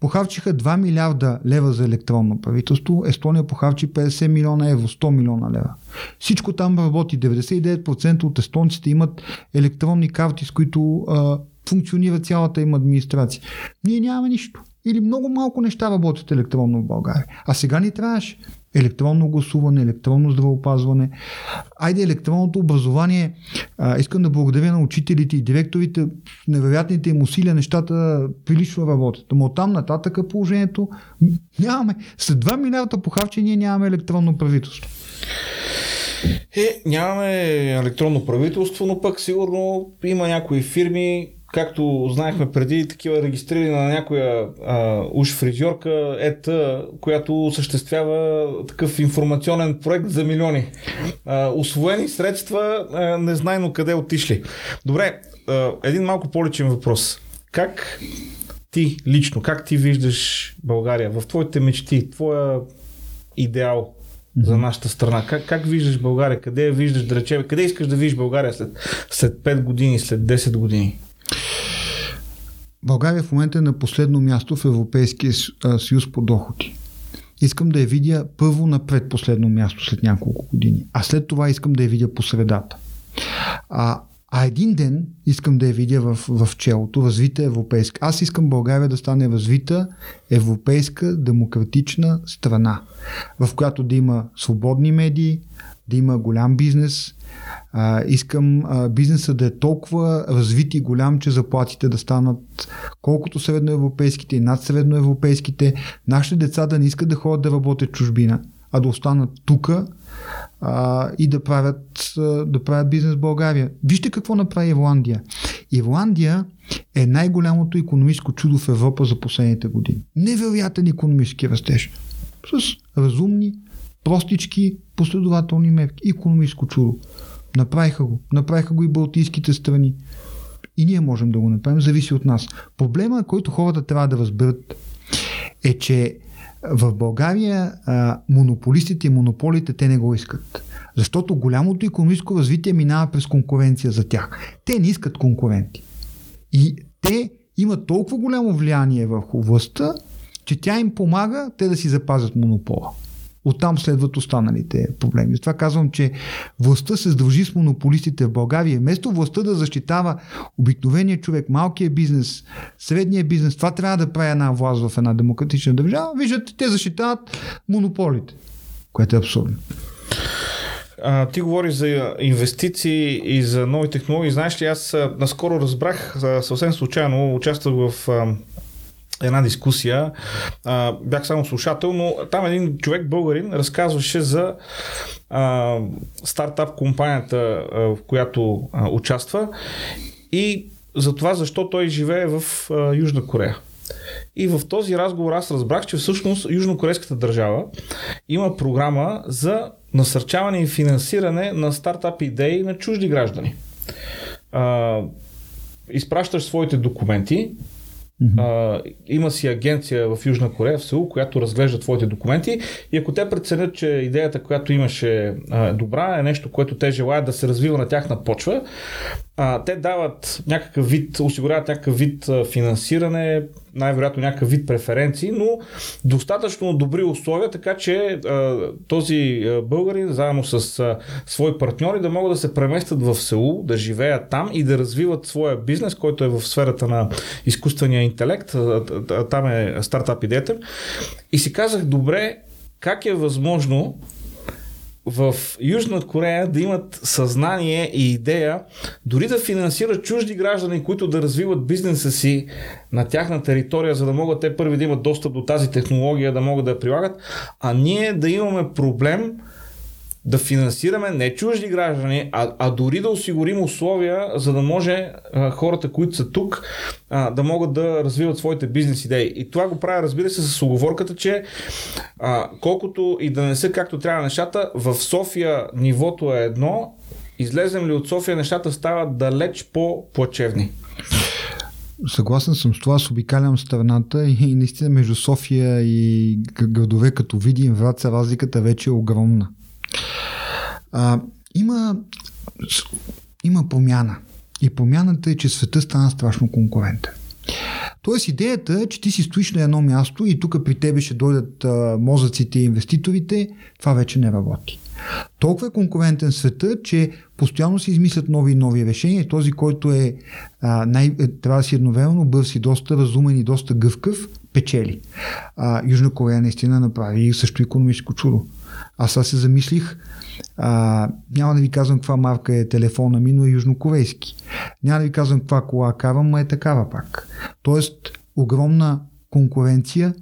похарчиха 2 милиарда лева за електронно правителство, Естония похарчи 50 милиона евро, 100 милиона лева. Всичко там работи. 99% от естонците имат електронни карти, с които а, функционира цялата им администрация. Ние нямаме нищо. Или много малко неща работят електронно в България. А сега ни трябваше електронно гласуване, електронно здравеопазване. Айде електронното образование. А, искам да благодаря на учителите и директорите. Невероятните им усилия нещата прилично работят. Но оттам нататък положението нямаме. След 2 милиарда похарчения нямаме електронно правителство. Е, нямаме електронно правителство, но пък сигурно има някои фирми, както знаехме преди, такива регистрирани на някоя а, уж фризьорка ета, която осъществява такъв информационен проект за милиони. А, освоени средства, а, незнайно къде отишли. Добре, а, един малко по-личен въпрос. Как ти лично, как ти виждаш България в твоите мечти, твоя идеал за нашата страна. Как, как виждаш България? Къде я виждаш, да речем? Къде искаш да видиш България след, след 5 години, след 10 години? България в момента е на последно място в Европейския съюз по доходи. Искам да я видя първо на предпоследно място след няколко години, а след това искам да я видя по средата. А, а един ден искам да я видя в, в челото, развита европейска. Аз искам България да стане развита европейска демократична страна, в която да има свободни медии, да има голям бизнес, а, искам а, бизнеса да е толкова развит и голям, че заплатите да станат колкото средноевропейските и над средноевропейските. Нашите деца да не искат да ходят да работят чужбина, а да останат тук и да правят, да правят бизнес в България. Вижте какво направи Ирландия. Ирландия е най-голямото економическо чудо в Европа за последните години. Невероятен економически растеж. С разумни, простички, последователни мерки. Економическо чудо. Направиха го. Направиха го и балтийските страни. И ние можем да го направим, зависи от нас. Проблема, който хората трябва да разберат, е, че в България а, монополистите и монополите те не го искат. Защото голямото економическо развитие минава през конкуренция за тях. Те не искат конкуренти. И те имат толкова голямо влияние върху властта, че тя им помага те да си запазят монопола. Оттам следват останалите проблеми. Затова казвам, че властта се сдължи с монополистите в България. Вместо властта да защитава обикновения човек, малкия бизнес, средния бизнес, това трябва да прави една власт в една демократична държава. Виждате, те защитават монополите, което е абсурдно. А, ти говориш за инвестиции и за нови технологии. Знаеш ли, аз наскоро разбрах, съвсем случайно, участвах в една дискусия. А, бях само слушател, но там един човек, българин, разказваше за а, стартап компанията, в която а, участва и за това защо той живее в а, Южна Корея. И в този разговор аз разбрах, че всъщност Южнокорейската държава има програма за насърчаване и финансиране на стартап идеи на чужди граждани. А, изпращаш своите документи, Mm-hmm. А, има си агенция в Южна Корея, в Сеул, която разглежда твоите документи и ако те преценят, че идеята, която имаше е добра, е нещо, което те желаят да се развива на тяхна почва, а, те дават някакъв вид, осигуряват някакъв вид финансиране, най-вероятно някакъв вид преференции, но достатъчно добри условия, така че а, този българин заедно с а, свои партньори да могат да се преместят в Сеул, да живеят там и да развиват своя бизнес, който е в сферата на изкуствения интелект. Там е стартап идеята. И си казах, добре, как е възможно в Южна Корея да имат съзнание и идея дори да финансират чужди граждани, които да развиват бизнеса си на тяхна територия, за да могат те първи да имат достъп до тази технология, да могат да я прилагат, а ние да имаме проблем да финансираме не чужди граждани, а, а дори да осигурим условия, за да може а, хората, които са тук, а, да могат да развиват своите бизнес идеи. И това го правя, разбира се, с оговорката, че а, колкото и да не са както трябва нещата, в София нивото е едно, излезем ли от София, нещата стават далеч по-плачевни. Съгласен съм с това, аз обикалям страната и, наистина между София и градове като Видим, Враца, разликата вече е огромна. А, има, има промяна. И промяната е, че света стана страшно конкурентен. Тоест идеята е, че ти си стоиш на едно място и тук при тебе ще дойдат а, мозъците и инвеститорите, това вече не работи. Толкова е конкурентен света, че постоянно се измислят нови и нови решения. Този, който е, а, най, е, трябва да си едновременно бърз и доста разумен и доста гъвкав, печели. А, Южна Корея наистина направи също економическо чудо. Аз сега се замислих, а, няма да ви казвам каква марка е телефона ми, но е южнокорейски. Няма да ви казвам каква кола карам, но е такава пак. Тоест, огромна конкуренция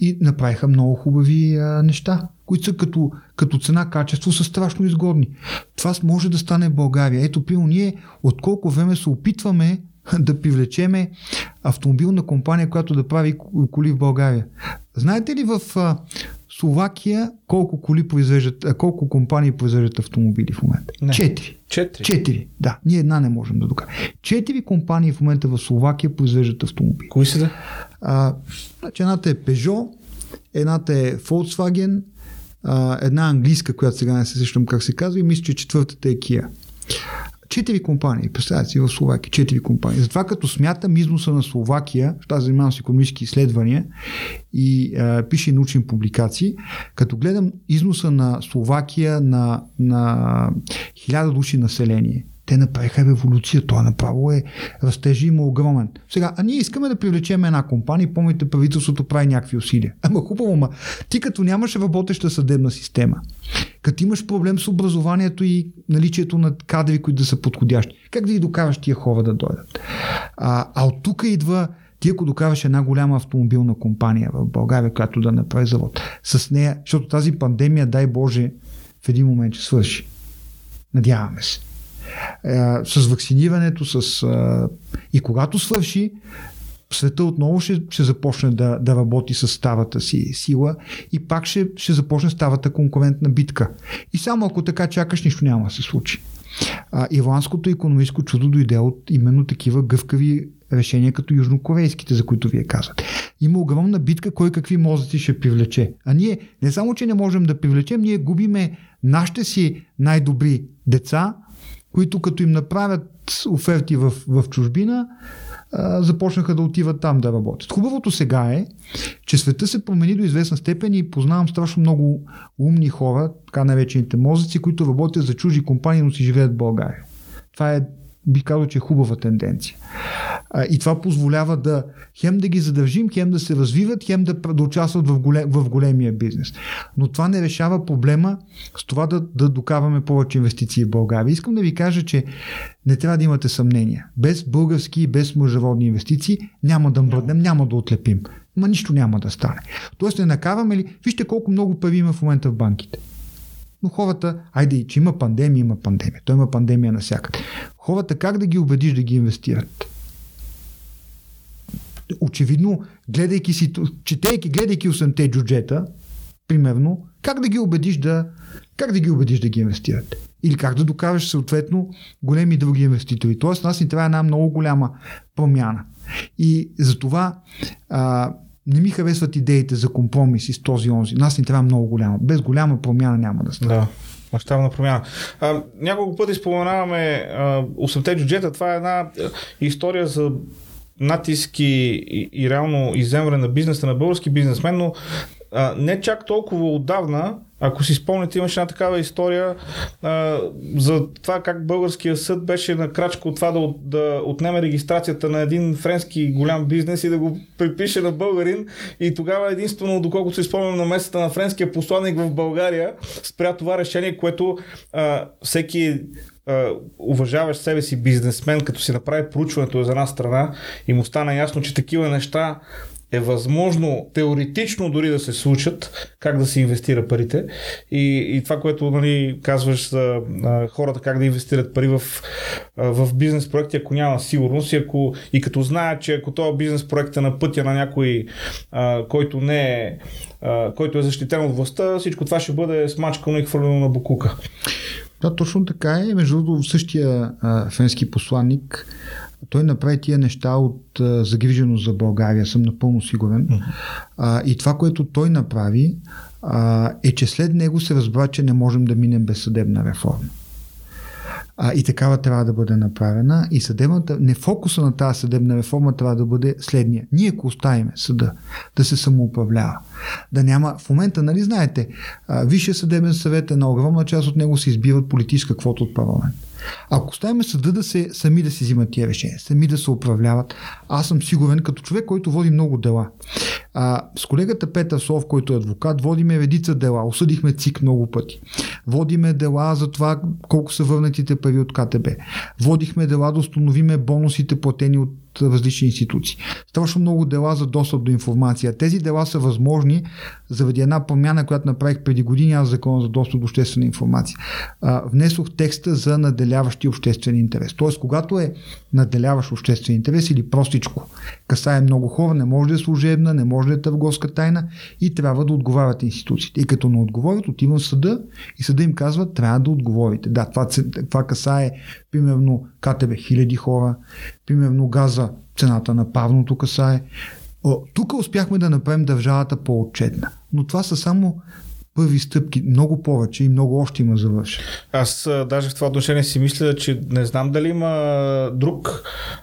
и направиха много хубави а, неща, които са като, като цена-качество са страшно изгодни. Това може да стане в България. Ето, пил, ние от колко време се опитваме да привлечеме автомобилна компания, която да прави коли в България. Знаете ли в Словакия колко коли произвеждат, колко компании произвеждат автомобили в момента? Не. Четири. Четири. Четири. Да, ние една не можем да докажем. Четири компании в момента в Словакия произвеждат автомобили. Кои са да? А, значи едната е Peugeot, едната е Volkswagen, а, една английска, която сега не се сещам как се казва и мисля, че четвъртата е Kia. Четири компании, представете си в Словакия, четири компании. Затова като смятам износа на Словакия, аз занимавам с економически изследвания и а, пише научни публикации, като гледам износа на Словакия на, на хиляда души население, те направиха революция. Това направо е растежи има огромен. Сега, а ние искаме да привлечем една компания, помните, правителството прави някакви усилия. Ама хубаво, ма ти като нямаш работеща съдебна система, като имаш проблем с образованието и наличието на кадри, които да са подходящи, как да ги докараш тия хора да дойдат? А, а от тук идва ти ако докараш една голяма автомобилна компания в България, която да направи завод, с нея, защото тази пандемия, дай Боже, в един момент ще свърши. Надяваме се. А, с вакцинирането, с, и когато свърши, света отново ще, ще започне да, да работи с старата си сила и пак ще, ще започне старата конкурентна битка. И само ако така чакаш, нищо няма да се случи. А, ирландското економическо чудо дойде от именно такива гъвкави решения като южнокорейските, за които вие казвате. Има огромна битка кой какви мозъци ще привлече. А ние не само, че не можем да привлечем, ние губиме нашите си най-добри деца, които като им направят оферти в, в чужбина, започнаха да отиват там да работят. Хубавото сега е, че света се промени до известна степен и познавам страшно много умни хора, така наречените мозъци, които работят за чужди компании, но си живеят в България. Това е би казал, че е хубава тенденция. А, и това позволява да хем да ги задържим, хем да се развиват, хем да, да участват в, голем, в големия бизнес. Но това не решава проблема с това да, да докарваме повече инвестиции в България. Искам да ви кажа, че не трябва да имате съмнения. Без български и без международни инвестиции няма да мръднем, няма да отлепим. Ма нищо няма да стане. Тоест не накараме ли... Вижте колко много пари има в момента в банките. Но хората, айде, че има пандемия, има пандемия. Той има пандемия навсякъде. Хората как да ги убедиш да ги инвестират? Очевидно, гледайки си, четейки, гледайки 8-те джуджета, примерно, как да ги убедиш да, как да ги убедиш да ги инвестират? Или как да докажеш съответно големи други инвеститори. Тоест, нас ни трябва една много голяма промяна. И затова а, не ми харесват идеите за компромиси с този онзи. Нас ни трябва много голяма. Без голяма промяна няма да стане. Да. Мащабна промяна. А, няколко пъти споменаваме а, 8-те джуджета. Това е една история за натиски и, и реално иземване на бизнеса на български бизнесмен, но а, не чак толкова отдавна, ако си спомняте, имаше една такава история а, за това как българския съд беше на крачка от това да, да отнеме регистрацията на един френски голям бизнес и да го припише на българин. И тогава единствено, доколкото се спомням на местата на френския посланник в България, спря това решение, което а, всеки Uh, уважаващ себе си бизнесмен, като си направи проучването за една страна и му стана ясно, че такива неща е възможно теоретично дори да се случат, как да се инвестира парите. И, и това, което нали, казваш за а, хората как да инвестират пари в, а, в бизнес проекти, ако няма сигурност и, ако, и като знаят, че ако този бизнес проект е на пътя на някой, а, който не е а, който е защитен от властта, всичко това ще бъде смачкано и хвърлено на букука. Да, точно така е. Между другото, същия а, френски посланник той направи тия неща от а, загриженост за България, съм напълно сигурен. Mm-hmm. А, и това, което той направи, а, е, че след него се разбра, че не можем да минем без съдебна реформа. А, и такава трябва да бъде направена. И съдебната, не фокуса на тази съдебна реформа трябва да бъде следния. Ние ако оставиме съда да се самоуправлява, да няма, в момента, нали знаете, Висшия съдебен съвет е на огромна част от него се избират политическа квота от парламент. Ако оставим съда да се, сами да си взимат тия решения, сами да се управляват, аз съм сигурен, като човек, който води много дела, А, с колегата Петър Сов, който е адвокат, водиме редица дела. Осъдихме ЦИК много пъти. Водиме дела за това колко са върнатите пари от КТБ. Водихме дела да установиме бонусите платени от различни институции. Ставаше много дела за достъп до информация. Тези дела са възможни заради една промяна, която направих преди години аз закона за достъп до обществена информация. А, внесох текста за наделяващи обществен интерес. Тоест, когато е наделяващ обществен интерес или простичко, касае много хора, не може да е служебна, не може да е търговска тайна и трябва да отговарят институциите. И като не отговорят, отивам в съда и съда им казва, трябва да отговорите. Да, това, това касае примерно КТБ хиляди хора, примерно газа цената на павното касае. Тук успяхме да направим държавата по-отчетна. Но това са само първи стъпки, много повече и много още има за вършен. Аз а, даже в това отношение си мисля, че не знам дали има друг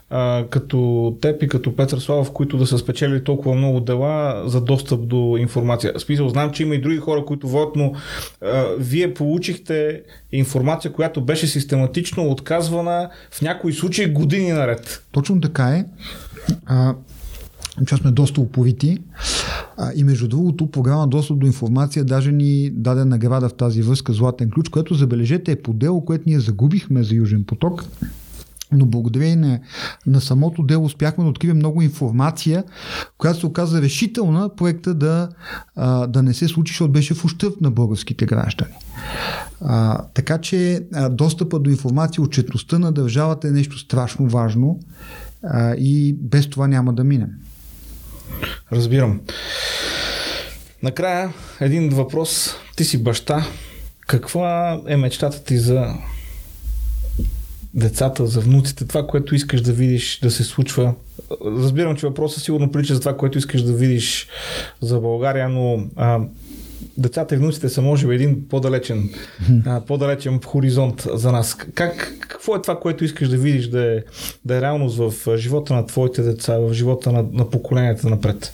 а, като теб и като Петър Славов, които да са спечели толкова много дела за достъп до информация. В смисъл, знам, че има и други хора, които водят, но а, вие получихте информация, която беше систематично отказвана в някои случаи години наред. Точно така е. А, че сме доста уповити. А, и между другото, програма Достъп до информация даже ни даде награда в тази връзка Златен ключ, което забележете е по дело, което ние загубихме за Южен поток. Но благодарение на, на самото дело успяхме да открием много информация, която се оказа решителна проекта да, а, да не се случи, защото беше в ущърп на българските граждани. А, така че а, достъпа до информация, отчетността на държавата е нещо страшно важно а, и без това няма да минем. Разбирам. Накрая един въпрос. Ти си баща. Каква е мечтата ти за децата, за внуците, това, което искаш да видиш да се случва? Разбирам, че въпросът сигурно прилича за това, което искаш да видиш за България, но а, децата и внуците са може би един по-далечен, по-далечен хоризонт за нас. Как, какво е това, което искаш да видиш да е, да е реалност в живота на твоите деца, в живота на, на поколенията напред?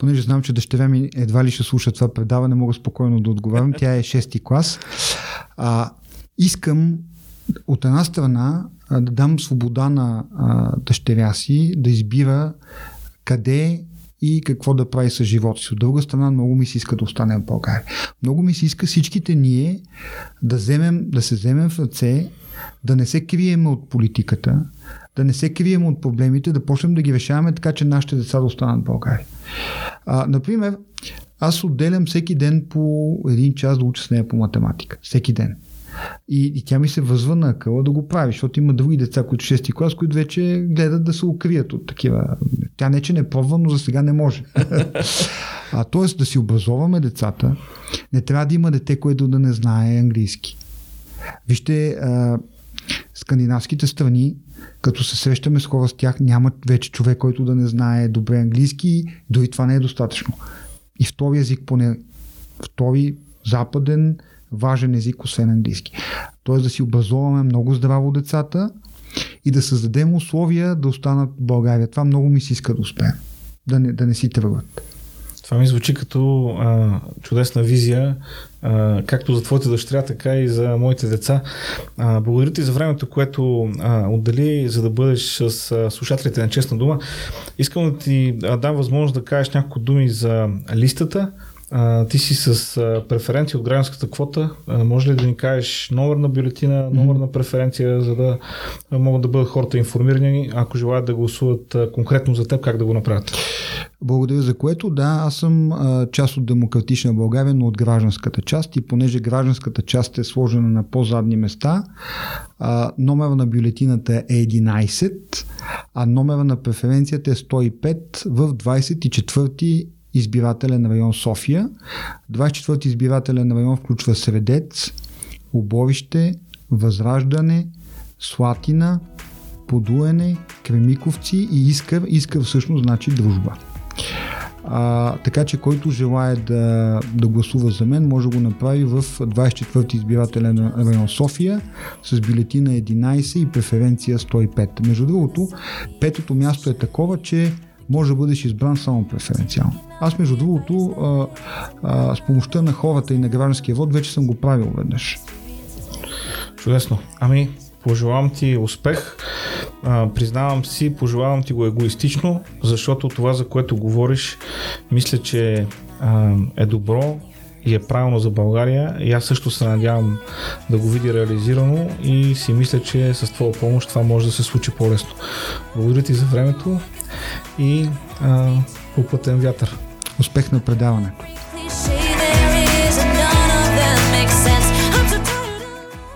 понеже знам, че дъщеря ми едва ли ще слуша това предаване, мога спокойно да отговарям. Тя е 6 клас. А, искам от една страна да дам свобода на а, дъщеря си да избира къде и какво да прави с живота си. От друга страна, много ми се иска да остане в България. Много ми се иска всичките ние да, вземем, да се вземем в ръце, да не се крием от политиката, да не се крием от проблемите, да почнем да ги решаваме така, че нашите деца да останат в България. А, например, аз отделям всеки ден по един час да уча с нея по математика. Всеки ден. И, и тя ми се възва на къла да го прави, защото има други деца, които 6 клас, които вече гледат да се укрият от такива. Тя не, че не пробва, но за сега не може. а т.е. да си образоваме децата, не трябва да има дете, което да не знае английски. Вижте, а, скандинавските страни, като се срещаме с хора с тях, нямат вече човек, който да не знае добре английски, дори това не е достатъчно. И втори език поне, втори западен важен език, освен английски. Тоест да си образоваме много здраво децата и да създадем условия да останат в България. Това много ми се иска да успеем. Да не, да не си тръгват. Това ми звучи като а, чудесна визия, а, както за твоите дъщеря, така и за моите деца. А, благодаря ти за времето, което а, отдели, за да бъдеш с а, слушателите на Честна дума. Искам да ти а, дам възможност да кажеш няколко думи за листата, а, ти си с а, преференция от гражданската квота. А, може ли да ни кажеш номер на бюлетина, номер на преференция, за да а, могат да бъдат хората информирани, ако желаят да гласуват а, конкретно за теб, как да го направят? Благодаря за което. Да, аз съм а, част от Демократична България, но от гражданската част и понеже гражданската част е сложена на по-задни места, а, номера на бюлетината е 11, а номера на преференцията е 105 в 24 избирателен район София. 24 избирателен район включва Средец, Оборище, Възраждане, Слатина, Подуене, Кремиковци и Искър. Искър всъщност значи дружба. А, така че който желая да, да гласува за мен, може да го направи в 24-ти избирателен район София с бюлетина 11 и преференция 105. Между другото, петото място е такова, че може да бъдеш избран само преференциално. Аз, между другото, а, а, с помощта на хората и на гражданския вод вече съм го правил веднъж. Чудесно. Ами, пожелавам ти успех А, признавам си, пожелавам ти го егоистично, защото това, за което говориш, мисля, че а, е добро и е правилно за България. И аз също се надявам да го видя реализирано и си мисля, че с твоя помощ това може да се случи по-лесно. Благодаря ти за времето и а, по вятър. Успех на of.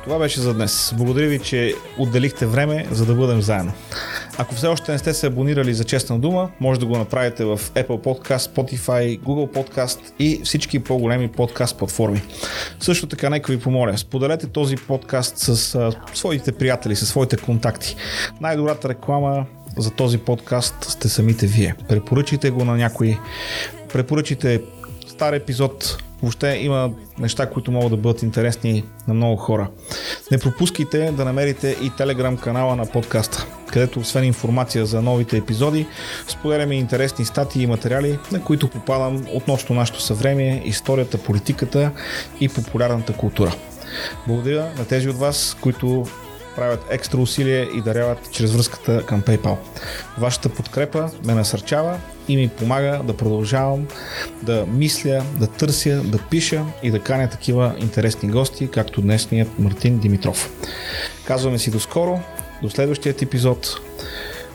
Това беше за днес. Благодаря ви, че отделихте време, за да бъдем заедно. Ако все още не сте се абонирали за Честна дума, може да го направите в Apple Podcast, Spotify, Google Podcast и всички по-големи подкаст платформи. Също така, нека ви помоля, споделете този подкаст с а, своите приятели, с своите контакти. Най-добрата реклама за този подкаст сте самите вие. Препоръчайте го на някой, препоръчайте стар епизод. Въобще има неща, които могат да бъдат интересни на много хора. Не пропускайте да намерите и телеграм канала на подкаста, където освен информация за новите епизоди, споделяме интересни статии и материали, на които попадам относно нашето съвремие, историята, политиката и популярната култура. Благодаря на тези от вас, които правят екстра усилия и даряват чрез връзката към PayPal. Вашата подкрепа ме насърчава и ми помага да продължавам да мисля, да търся, да пиша и да каня такива интересни гости, както днесният Мартин Димитров. Казваме си до скоро, до следващият епизод.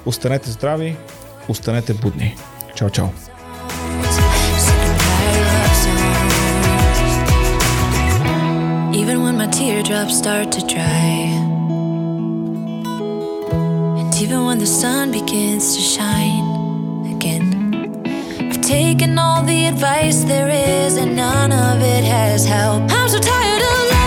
Останете здрави, останете будни. Чао, чао! Even when my teardrops start to dry, even when the sun begins to shine again, I've taken all the advice there is, and none of it has helped. I'm so tired of